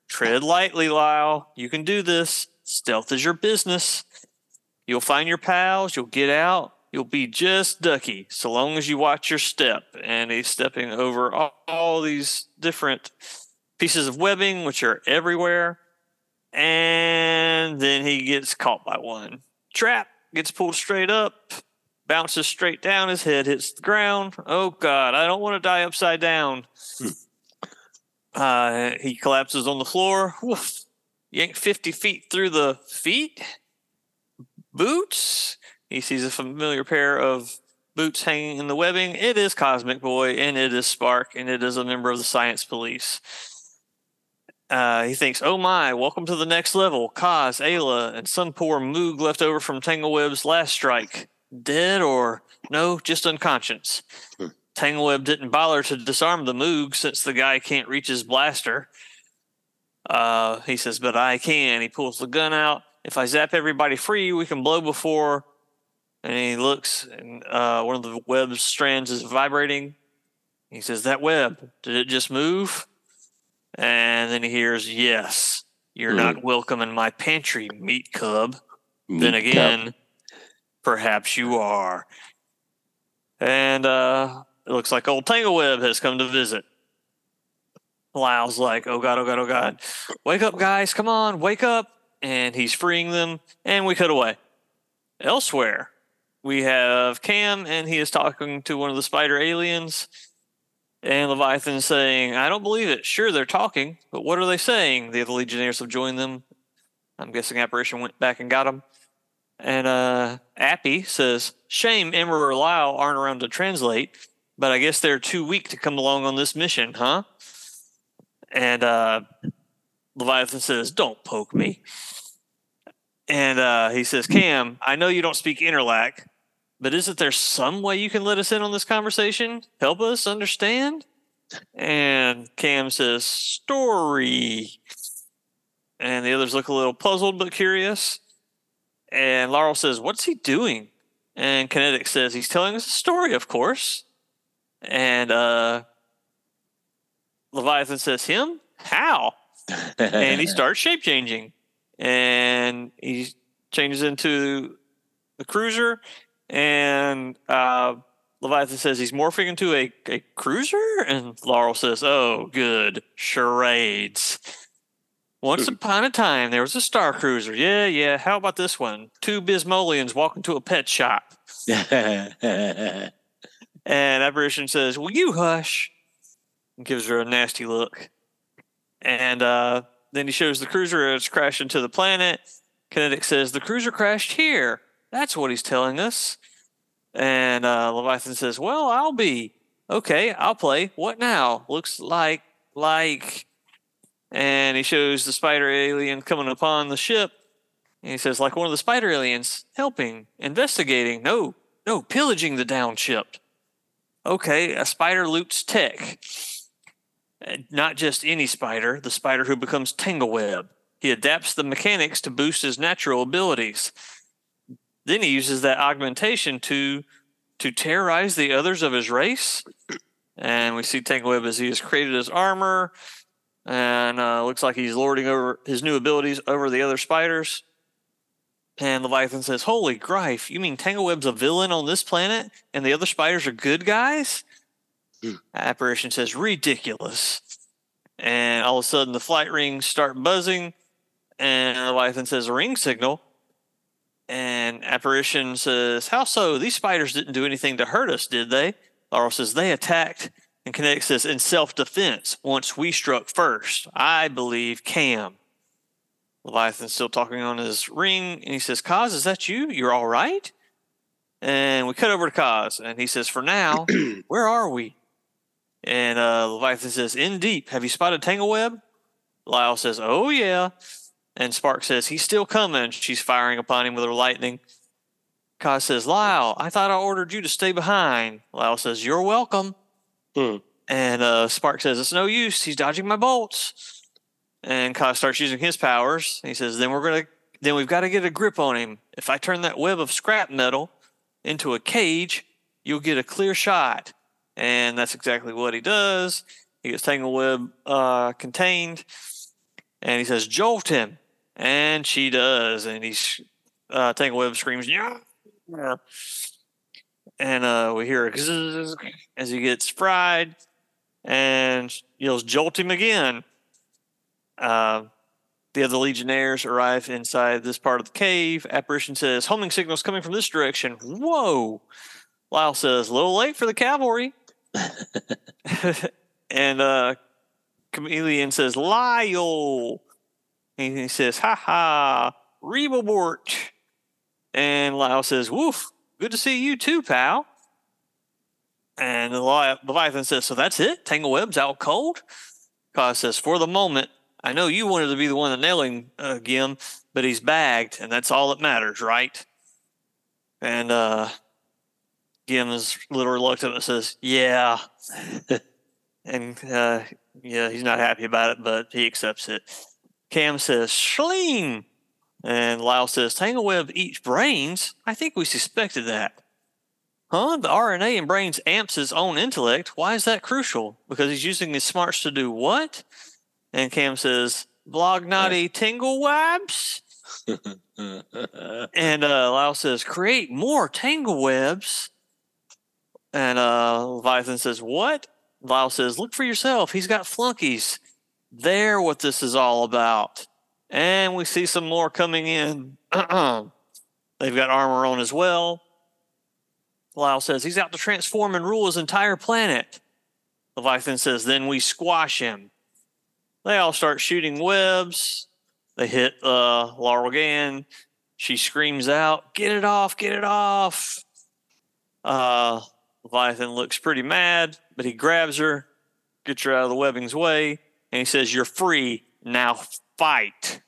Tread lightly, Lyle. You can do this. Stealth is your business. You'll find your pals. You'll get out. You'll be just ducky so long as you watch your step. And he's stepping over all, all these different pieces of webbing, which are everywhere. And then he gets caught by one. Trap gets pulled straight up bounces straight down. His head hits the ground. Oh God, I don't want to die upside down. Hmm. Uh, he collapses on the floor. Woof. Yank 50 feet through the feet. Boots. He sees a familiar pair of boots hanging in the webbing. It is Cosmic Boy, and it is Spark, and it is a member of the Science Police. Uh, he thinks, oh my, welcome to the next level. Cos, Ayla, and some poor moog left over from Tangleweb's last strike dead or no, just unconscious. Hmm. Tangleweb didn't bother to disarm the Moog since the guy can't reach his blaster. Uh, he says, but I can. He pulls the gun out. If I zap everybody free, we can blow before. And he looks, and uh, one of the web strands is vibrating. He says, That web, did it just move? And then he hears, Yes, you're mm. not welcome in my pantry, meat cub. Meat then again, cub Perhaps you are. And uh, it looks like old Tangleweb has come to visit. Lyle's like, oh God, oh God, oh God. Wake up, guys. Come on, wake up. And he's freeing them. And we cut away. Elsewhere, we have Cam, and he is talking to one of the spider aliens. And Leviathan saying, I don't believe it. Sure, they're talking, but what are they saying? The other Legionnaires have joined them. I'm guessing Apparition went back and got them. And uh, Appy says, Shame Emperor Lyle aren't around to translate, but I guess they're too weak to come along on this mission, huh? And uh, Leviathan says, Don't poke me. And uh, he says, Cam, I know you don't speak Interlac, but isn't there some way you can let us in on this conversation? Help us understand? And Cam says, Story. And the others look a little puzzled but curious. And Laurel says, What's he doing? And Kinetix says, He's telling us a story, of course. And uh, Leviathan says, Him? How? and he starts shape changing. And he changes into the cruiser. And uh, Leviathan says he's morphing into a, a cruiser. And Laurel says, Oh, good. Charades. Once upon a time, there was a Star Cruiser. Yeah, yeah. How about this one? Two Bismollians walk into a pet shop. and Apparition says, Will you hush? And gives her a nasty look. And uh, then he shows the cruiser it's crashing to the planet. Kinetix says, The cruiser crashed here. That's what he's telling us. And uh, Leviathan says, Well, I'll be. Okay, I'll play. What now? Looks like, like and he shows the spider alien coming upon the ship. And he says, like one of the spider aliens, helping, investigating. No, no, pillaging the down ship. Okay, a spider loots tech. Not just any spider, the spider who becomes Tangleweb. He adapts the mechanics to boost his natural abilities. Then he uses that augmentation to to terrorize the others of his race. And we see Tangleweb as he has created his armor, and uh, looks like he's lording over his new abilities over the other spiders. And Leviathan says, Holy grife, you mean Tangleweb's a villain on this planet and the other spiders are good guys? Mm. Apparition says, Ridiculous. And all of a sudden the flight rings start buzzing, and Leviathan says, A ring signal. And Apparition says, How so? These spiders didn't do anything to hurt us, did they? Laurel says, They attacked and Kinetix says, in self defense, once we struck first, I believe Cam. Leviathan's still talking on his ring, and he says, Cos, is that you? You're all right? And we cut over to Cos, and he says, For now, where are we? And uh, Leviathan says, In deep. Have you spotted Tangleweb? Lyle says, Oh, yeah. And Spark says, He's still coming. She's firing upon him with her lightning. Cos says, Lyle, I thought I ordered you to stay behind. Lyle says, You're welcome. Hmm. And uh, Spark says, It's no use. He's dodging my bolts. And Cos starts using his powers. He says, Then we're going to, then we've got to get a grip on him. If I turn that web of scrap metal into a cage, you'll get a clear shot. And that's exactly what he does. He gets Tangleweb uh, contained. And he says, Jolt him. And she does. And he's, uh, Tangleweb screams, Yeah and uh, we hear as he gets fried and yells, jolt him again. Uh, the other legionnaires arrive inside this part of the cave. Apparition says, homing signals coming from this direction. Whoa. Lyle says, a little late for the cavalry. and uh, Chameleon says, Lyle. And he says, ha ha, Rebobort. And Lyle says, woof, Good to see you too, pal. And Leviathan says, So that's it? Tangleweb's out cold? Cos says, For the moment, I know you wanted to be the one to nailing uh, Gim, but he's bagged, and that's all that matters, right? And uh, Gim is a little reluctant and says, Yeah. and uh, yeah, he's not happy about it, but he accepts it. Cam says, Schleen. And Lyle says, Tangleweb eats brains? I think we suspected that. Huh? The RNA in brains amps his own intellect. Why is that crucial? Because he's using his smarts to do what? And Cam says, Vlog naughty tingle wabs? and uh, Lyle says, "Create more tangle webs." And uh, Leviathan says, "What?" Lyle says, "Look for yourself. He's got flunkies. They're what this is all about." And we see some more coming in. They've got armor on as well. Lyle says he's out to transform and rule his entire planet. Leviathan says, then we squash him. They all start shooting webs. They hit uh, Laurel Gand. She screams out, Get it off, get it off. Uh, Leviathan looks pretty mad, but he grabs her, gets her out of the webbing's way, and he says, You're free. Now fight.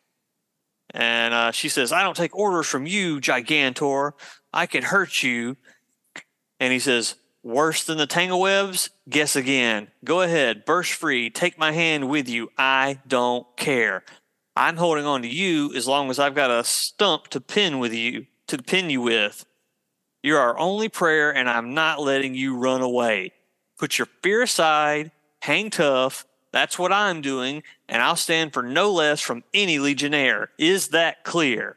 And uh, she says, I don't take orders from you, Gigantor. I can hurt you. And he says, Worse than the tangle webs? Guess again. Go ahead, burst free, take my hand with you. I don't care. I'm holding on to you as long as I've got a stump to pin with you, to pin you with. You're our only prayer, and I'm not letting you run away. Put your fear aside, hang tough. That's what I'm doing, and I'll stand for no less from any Legionnaire. Is that clear?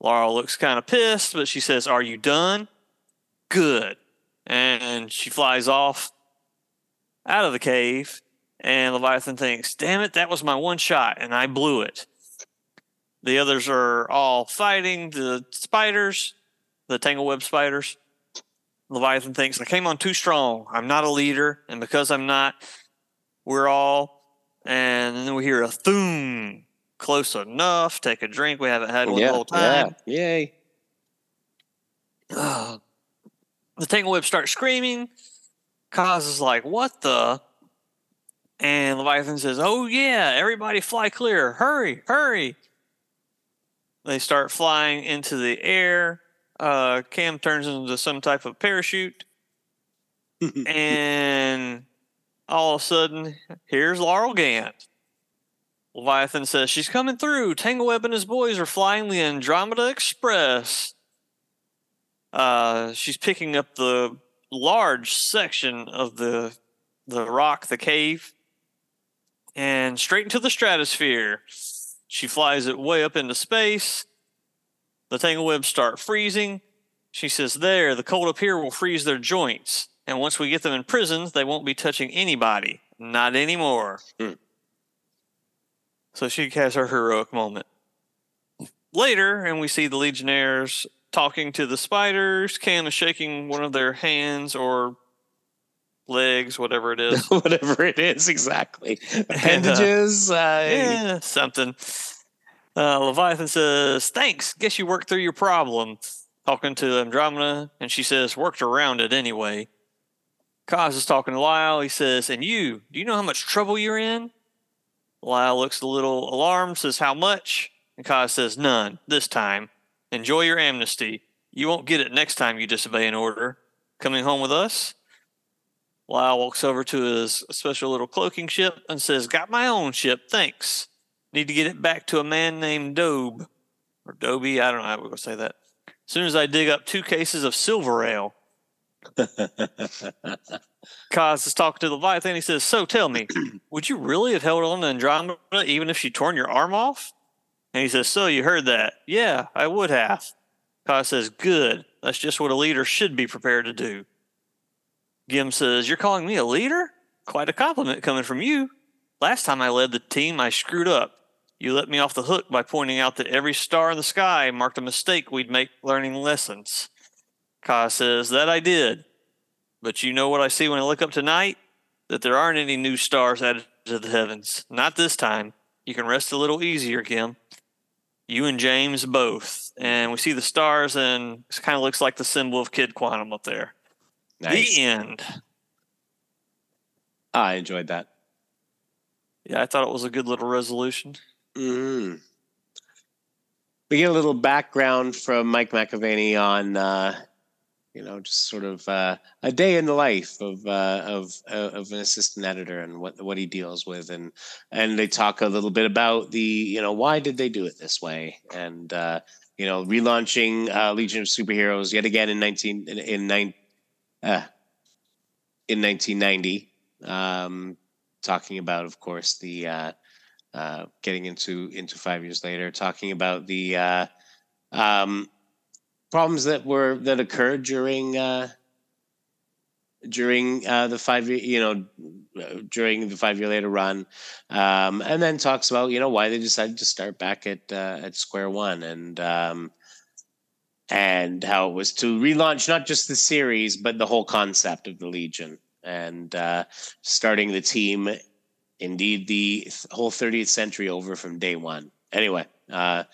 Laurel looks kind of pissed, but she says, Are you done? Good. And she flies off out of the cave and Leviathan thinks, damn it, that was my one shot, and I blew it. The others are all fighting the spiders, the tangleweb spiders. Leviathan thinks, I came on too strong. I'm not a leader, and because I'm not, we're all. And then we hear a thoom. Close enough. Take a drink. We haven't had one yeah, the whole time. Yeah. Yay. Uh, the tangleweb starts screaming. Cos is like, what the? And Leviathan says, Oh, yeah, everybody fly clear. Hurry, hurry. They start flying into the air. Uh, Cam turns into some type of parachute. and all of a sudden, here's Laurel Gand. Leviathan says, She's coming through. Tangleweb and his boys are flying the Andromeda Express. Uh, she's picking up the large section of the the rock, the cave, and straight into the stratosphere. She flies it way up into space. The tanglewebs start freezing. She says, There, the cold up here will freeze their joints. And once we get them in prisons, they won't be touching anybody. Not anymore. Hmm. So she has her heroic moment. Later, and we see the Legionnaires talking to the spiders. Cam is shaking one of their hands or legs, whatever it is. Whatever it is, exactly. Appendages. Uh, yeah, something. Uh, Leviathan says, Thanks. Guess you worked through your problem. Talking to Andromeda, and she says, Worked around it anyway. Cos is talking to Lyle. He says, And you, do you know how much trouble you're in? Lyle looks a little alarmed, says, How much? And Cos says, None, this time. Enjoy your amnesty. You won't get it next time you disobey an order. Coming home with us? Lyle walks over to his special little cloaking ship and says, Got my own ship, thanks. Need to get it back to a man named Dobe. Or Dobie, I don't know how we're going to say that. As soon as I dig up two cases of silver ale. Cos is talking to Leviathan. He says, So tell me, would you really have held on to Andromeda even if she torn your arm off? And he says, So you heard that? Yeah, I would have. Cos says, Good. That's just what a leader should be prepared to do. Gim says, You're calling me a leader? Quite a compliment coming from you. Last time I led the team, I screwed up. You let me off the hook by pointing out that every star in the sky marked a mistake we'd make learning lessons. Cos says, That I did. But you know what I see when I look up tonight? That there aren't any new stars added to the heavens. Not this time. You can rest a little easier, Gim. You and James both. And we see the stars, and it kind of looks like the symbol of Kid Quantum up there. nice. The end. I enjoyed that. Yeah, I thought it was a good little resolution. Mm. We get a little background from Mike McAvennie on, uh, you know, just sort of uh, a day in the life of uh, of uh, of an assistant editor and what what he deals with, and and they talk a little bit about the, you know, why did they do it this way, and uh, you know, relaunching uh, Legion of Superheroes yet again in nineteen in, in nine uh, in nineteen ninety. Um, talking about, of course, the getting into into five years later, talking about the um, problems that were that occurred during uh, during uh, the five year, you know, during the five year later run, um, and then talks about you know why they decided to start back at uh, at square one and um, and how it was to relaunch not just the series but the whole concept of the Legion and uh, starting the team, indeed the whole 30th century over from day one. Anyway, uh,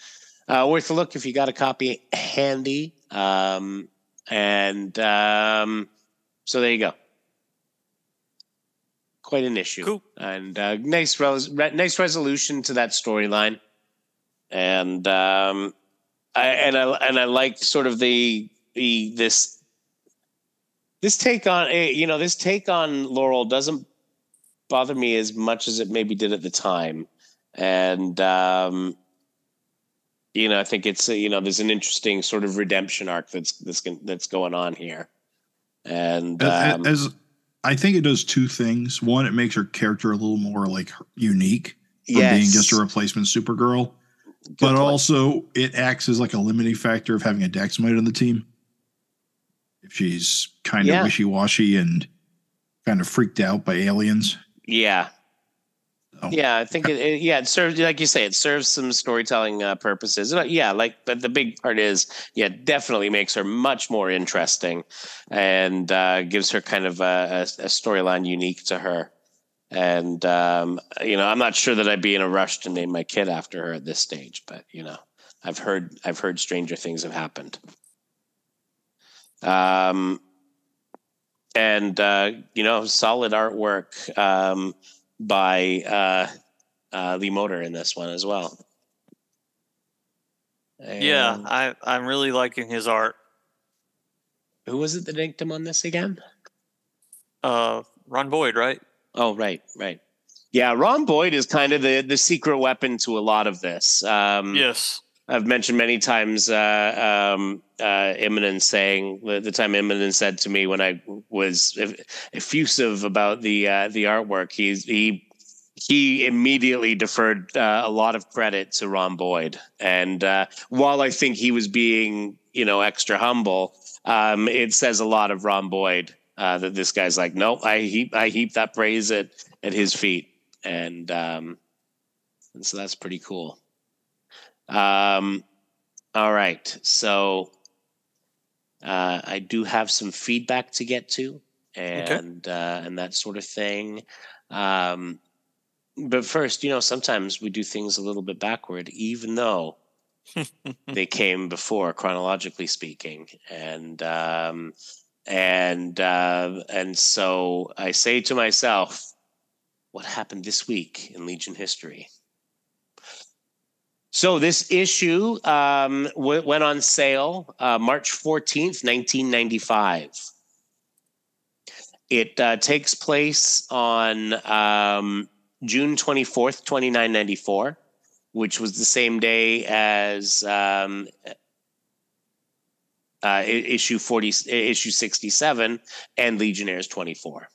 uh, worth a look if you got a copy handy. Um, and um, so there you go. Quite an issue, Cool. and uh, nice, res- re- nice resolution to that storyline, and um, I and I and I like sort of the the this this take on eh, you know this take on Laurel doesn't bother me as much as it maybe did at the time, and um, you know I think it's you know there's an interesting sort of redemption arc that's that's that's going on here, and As- um, as I think it does two things. One, it makes her character a little more like unique from being just a replacement Supergirl, good but point. also it acts as like a limiting factor of having a Daxamite on the team. If she's kind Yeah. of wishy washy and kind of freaked out by aliens. yeah. So, Yeah, I think it, it. Yeah, it serves, like you say, it serves some storytelling uh, purposes. Uh, yeah, like, but the big part is, yeah, definitely makes her much more interesting, and uh, gives her kind of a, a, a storyline unique to her. And um, you know, I'm not sure that I'd be in a rush to name my kid after her at this stage, but you know, I've heard I've heard stranger things have happened. Um, and uh, you know, solid artwork. Um, by uh, uh, Lee Moder in this one as well. Yeah, I I'm really liking his art. who was it that inked him on this again? Uh, Ron Boyd, right? Oh, right, right. Yeah, Ron Boyd is kind of the the secret weapon to a lot of this. Um, Yes. I've mentioned many times uh, um, uh, Immonen saying the, the time Immonen said to me when I was eff- effusive about the uh, the artwork, he's he he immediately deferred uh, a lot of credit to Ron Boyd, and uh, while I think he was being you know extra humble, um, it says a lot of Ron Boyd uh, that this guy's like, no, I heap I heap that praise at at his feet, and um, and so that's pretty cool. Um, all right. So uh, I do have some feedback to get to and uh, and that sort of thing. Um, but first, you know, sometimes we do things a little bit backward, even though they came before, chronologically speaking. And um, and uh, and so I say to myself, what happened this week in Legion history? So this issue um, w- went on sale uh, March 14th, 1995. It uh, takes place on um, June 24th, 2994, which was the same day as um, uh, issue 40, issue 67 and Legionnaires 24.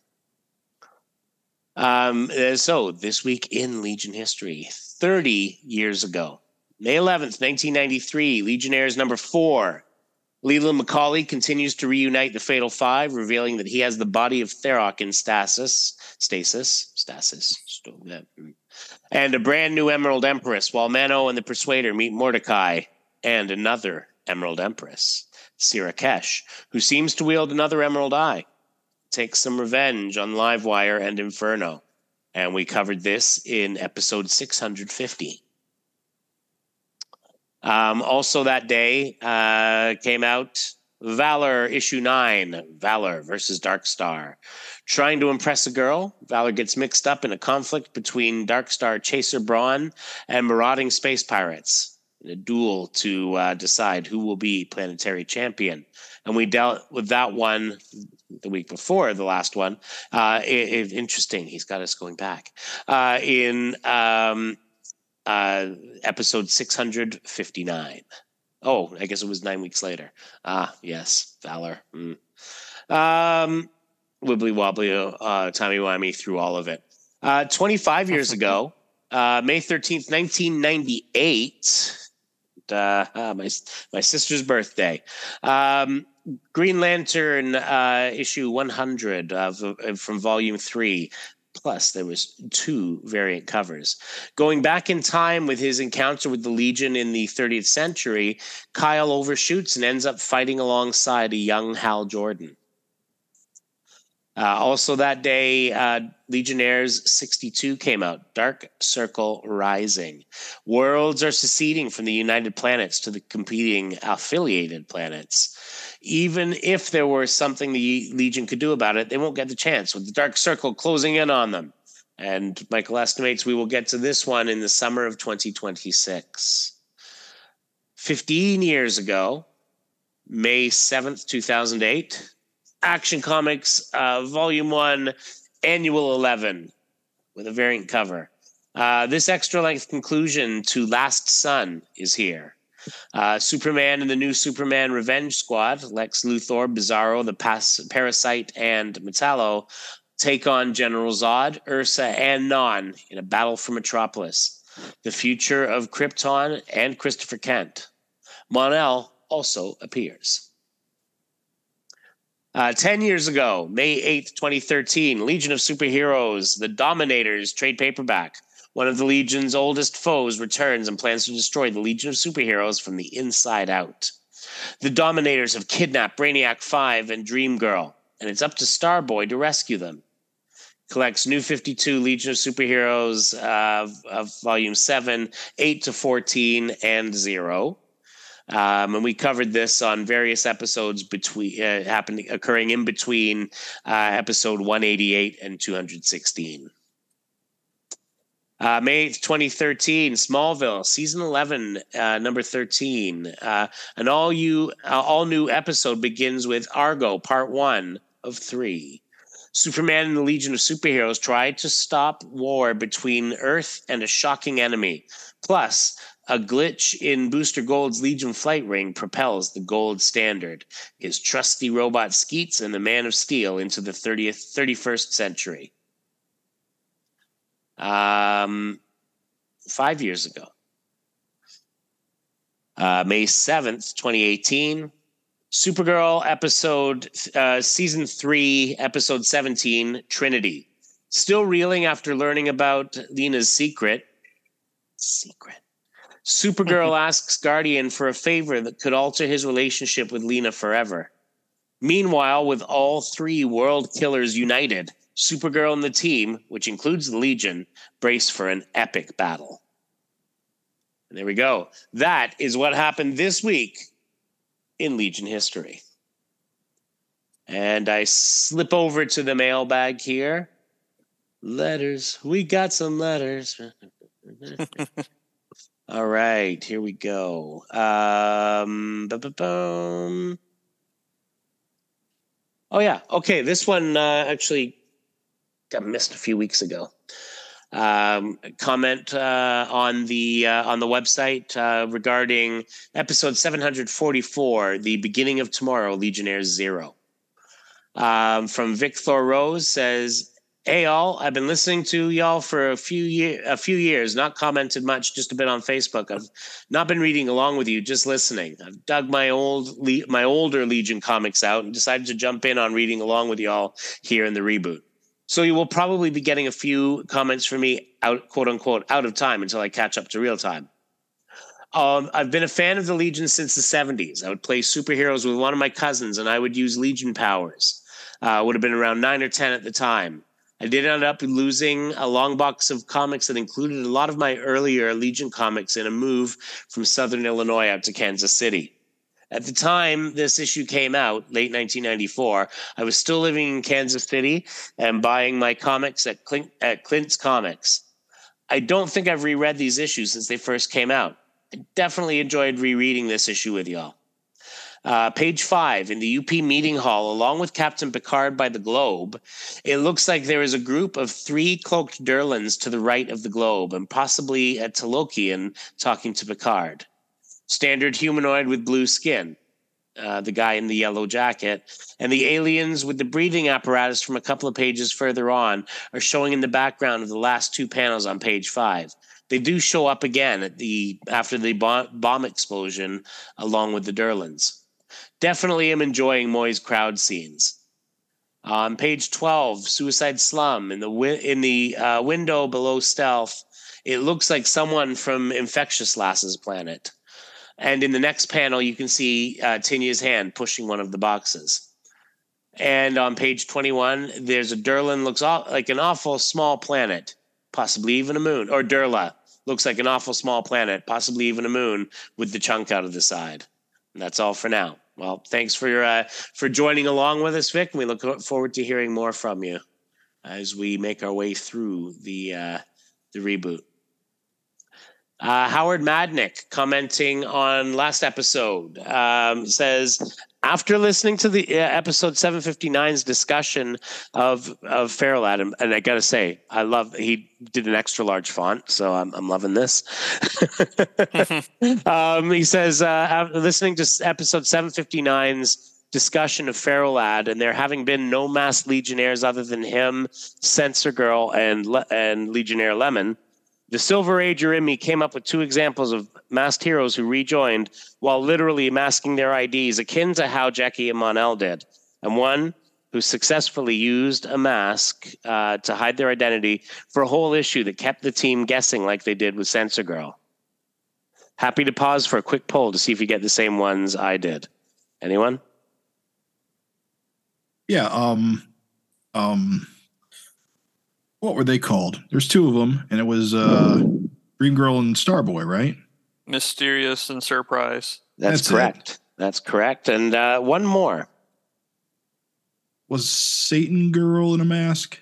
Um, uh, so this week in Legion history, 30 years ago, May 11th, 1993, Legionnaires number four. Leland McCauley continues to reunite the Fatal Five, revealing that he has the body of Tharok in stasis, stasis, stasis, and a brand new Emerald Empress, while Mano and the Persuader meet Mordecai and another Emerald Empress, Sirakesh, who seems to wield another Emerald Eye. Takes some revenge on Livewire and Inferno. And we covered this in episode 650. Um, also that day uh, came out Valor issue nine, Valor versus Darkstar. Trying to impress a girl, Valor gets mixed up in a conflict between Darkstar chaser Bron and marauding space pirates in a duel to uh, decide who will be planetary champion. And we dealt with that one the week before the last one. Uh, it, it- interesting. He's got us going back uh, in um, uh, episode 659. Oh, I guess it was nine weeks later. Ah, yes, Valor. Mm. Um, wibbly wobbly, uh, timey wimey through all of it. Uh, 25 years ago, uh, May 13th, 1998, uh, uh, my my sister's birthday. Um, Green Lantern uh, issue 100 of, of, from Volume Three. Plus, there was two variant covers. Going back in time with his encounter with the Legion in the 30th century, Kyle overshoots and ends up fighting alongside a young Hal Jordan. Uh, also, that day, uh, Legionnaires 62 came out. Dark Circle Rising. Worlds are seceding from the United Planets to the competing affiliated planets. Even if there were something the Legion could do about it, they won't get the chance with the Dark Circle closing in on them. And Michael estimates we will get to this one in the summer of 2026. 15 years ago, May 7th, 2008 Action Comics uh, Volume 1, Annual 11, with a variant cover. Uh, this extra length conclusion to Last Son is here. Uh, Superman and the new Superman Revenge Squad, Lex Luthor, Bizarro, the Pas- Parasite, and Metallo take on General Zod, Ursa, and Non in a battle for Metropolis. The future of Krypton and Christopher Kent. Mon-El also appears. Uh, 10 years ago, May 8th, 2013, Legion of Superheroes, The Dominators trade paperback. One of the Legion's oldest foes returns and plans to destroy the Legion of Superheroes from the inside out. The Dominators have kidnapped Brainiac 5 and Dream Girl, and it's up to Starboy to rescue them. Collects New 52 Legion of Superheroes uh, of Volume 7, 8 to 14, and 0. Um, and we covered this on various episodes between uh, happening occurring in between uh, episode 188 and 216. Uh, May 8th, 2013, Smallville, season 11, uh, number 13. Uh, an all you uh, all new episode begins with Argo, part one of three. Superman and the Legion of Superheroes try to stop war between Earth and a shocking enemy. Plus, a glitch in Booster Gold's Legion flight ring propels the gold standard, his trusty robot Skeets and the Man of Steel into the 30th, 31st century. Um, five years ago, uh, May 7th, 2018, Supergirl episode, uh, season three, episode 17, Trinity. Still reeling after learning about Lena's secret. Secret Supergirl asks Guardian for a favor that could alter his relationship with Lena forever. Meanwhile, with all three world killers united, Supergirl and the team, which includes the Legion, brace for an epic battle. And there we go. That is what happened this week in Legion history. And I slip over to the mailbag here. Letters. We got some letters. All right, here we go. Um, oh yeah, okay. This one uh, actually got missed a few weeks ago. Um, comment uh, on the uh, on the website uh, regarding episode 744, the beginning of tomorrow, Legionnaires Zero. Um, from Vic Thor Rose says, Hey all, I've been listening to y'all for a few year, a few years. Not commented much, just a bit on Facebook. I've not been reading along with you, just listening. I've dug my old, my older Legion comics out and decided to jump in on reading along with y'all here in the reboot. So you will probably be getting a few comments from me out, quote unquote, out of time until I catch up to real time. Um, I've been a fan of the Legion since the 70s. I would play superheroes with one of my cousins, and I would use Legion powers. Uh, would have been around nine or ten at the time. I did end up losing a long box of comics that included a lot of my earlier Legion comics in a move from Southern Illinois out to Kansas City. At the time this issue came out, late 1994, I was still living in Kansas City and buying my comics at, Clint, at Clint's Comics. I don't think I've reread these issues since they first came out. I definitely enjoyed rereading this issue with y'all. Uh, page five in the UP meeting hall, along with Captain Picard by the globe, it looks like there is a group of three cloaked Durlans to the right of the globe, and possibly a Talokian talking to Picard. Standard humanoid with blue skin, uh, the guy in the yellow jacket, and the aliens with the breathing apparatus from a couple of pages further on are showing in the background of the last two panels on page five. they do show up again at the after the bomb, bomb explosion, along with the Durlans. Definitely am enjoying Moy's crowd scenes. On page twelve, Suicide Slum in the wi- in the uh, window below Stealth, it looks like someone from Infectious Lass's planet. And in the next panel, you can see uh, Tinya's hand pushing one of the boxes. And on page 21, there's a Durlan looks like an awful small planet, possibly even a moon, or Durla looks like an awful small planet, possibly even a moon, with the chunk out of the side. And that's all for now. Well, thanks for your uh, for joining along with us, Vic. We look forward to hearing more from you as we make our way through the uh, the reboot. Uh, Howard Madnick commenting on last episode um, says after listening to the uh, episode 759's discussion of of Ferro Lad, and I gotta say, I love he did an extra large font, so I'm I'm loving this. um, he says uh, after listening to episode 759's discussion of Ferro Lad, and there having been no mass Legionnaires other than him, Sensor Girl, and Le- and Legionnaire Lemon. The Silver Ager in me came up with two examples of masked heroes who rejoined while literally masking their IDs, akin to how Jackie and Mon-El did, and one who successfully used a mask uh, to hide their identity for a whole issue that kept the team guessing like they did with Sensor Girl. Happy to pause for a quick poll to see if you get the same ones I did. Anyone? Yeah. Um. Um. What were they called? There's two of them, and it was uh, Dream Girl and Starboy, right? Mysterious and surprise. That's, That's it. correct. That's correct. And uh, one more. Was Satan Girl in a mask?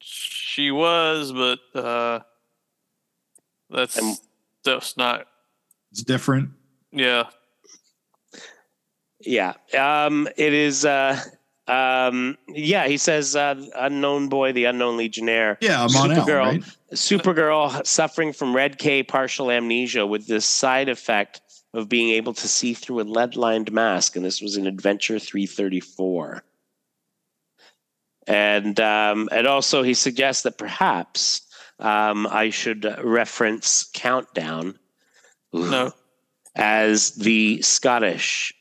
She was, but uh that's And- just not It's different. yeah. Yeah. Um, it is. Uh, um, yeah, he says uh, unknown boy, the unknown legionnaire. Yeah, Mon-El, Supergirl. right? Supergirl suffering from red K partial amnesia with this side effect of being able to see through a lead lined mask. And this was in Adventure 334. And um, and also he suggests that perhaps um, I should reference Countdown No. as the Scottish.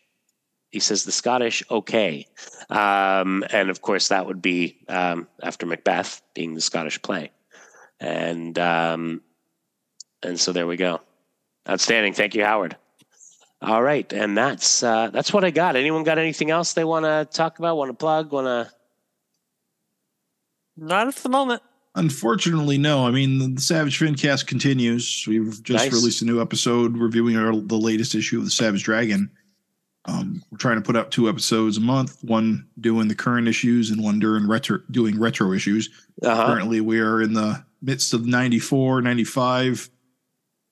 He says the Scottish okay, um, and of course that would be um, after Macbeth being the Scottish play and um, and so there we go. Outstanding. Thank you, Howard. All right, and that's uh, that's what I got. Anyone got anything else they want to talk about? Want to plug? Want to? Not at the moment. Unfortunately, no. I mean, the Savage Fincast continues. We've just Nice. released a new episode reviewing our, the latest issue of the Savage Dragon. Um, we're trying to put out two episodes a month, one doing the current issues and one during retro doing retro issues. Uh-huh. Currently, we are in the midst of 94, 95,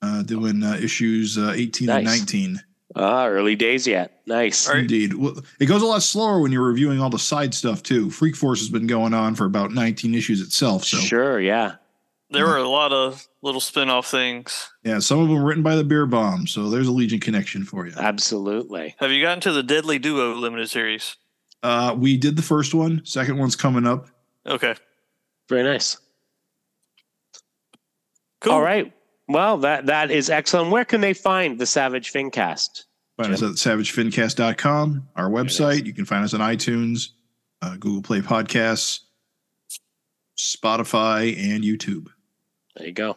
uh, doing uh, issues uh, 18 and 19. Ah, early days yet. Nice. Indeed. Well, it goes a lot slower when you're reviewing all the side stuff, too. Freak Force has been going on for about 19 issues itself. So, Sure. Yeah. There were a lot of little spin-off things. yeah, some of them written by the Beer Bomb. So, there's a Legion connection for you. Absolutely. Have you gotten to the Deadly Duo limited series? Uh, we did the first one, second one's coming up. Okay. Very nice. Cool. All right. Well, that that is excellent. Where can they find the Savage Fincast? Find us at savagefincast.com, our website. You can find us on iTunes, uh, Google Play Podcasts, Spotify, and YouTube. There you go.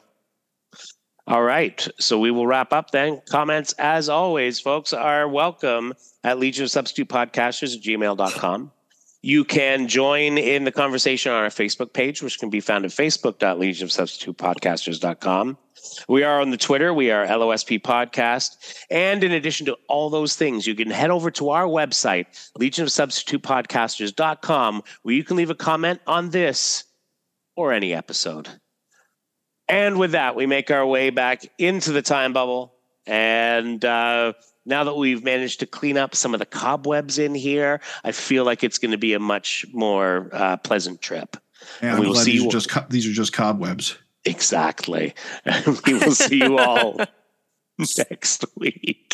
All right. So we will wrap up then. Comments, as always, folks, are welcome at Legion of Substitute Podcasters at gmail.com. You can join in the conversation on our Facebook page, which can be found at facebook.legion of substitute podcasters.com. We are on the Twitter. We are LOSP Podcast. And in addition to all those things, you can head over to our website, Legion of Substitute Podcasters.com, where you can leave a comment on this or any episode. And with that, we make our way back into the time bubble. And uh, now that we've managed to clean up some of the cobwebs in here, I feel like it's going to be a much more uh, pleasant trip. And we will see. These, you are just co- these are just cobwebs. Exactly. we will see you all next week.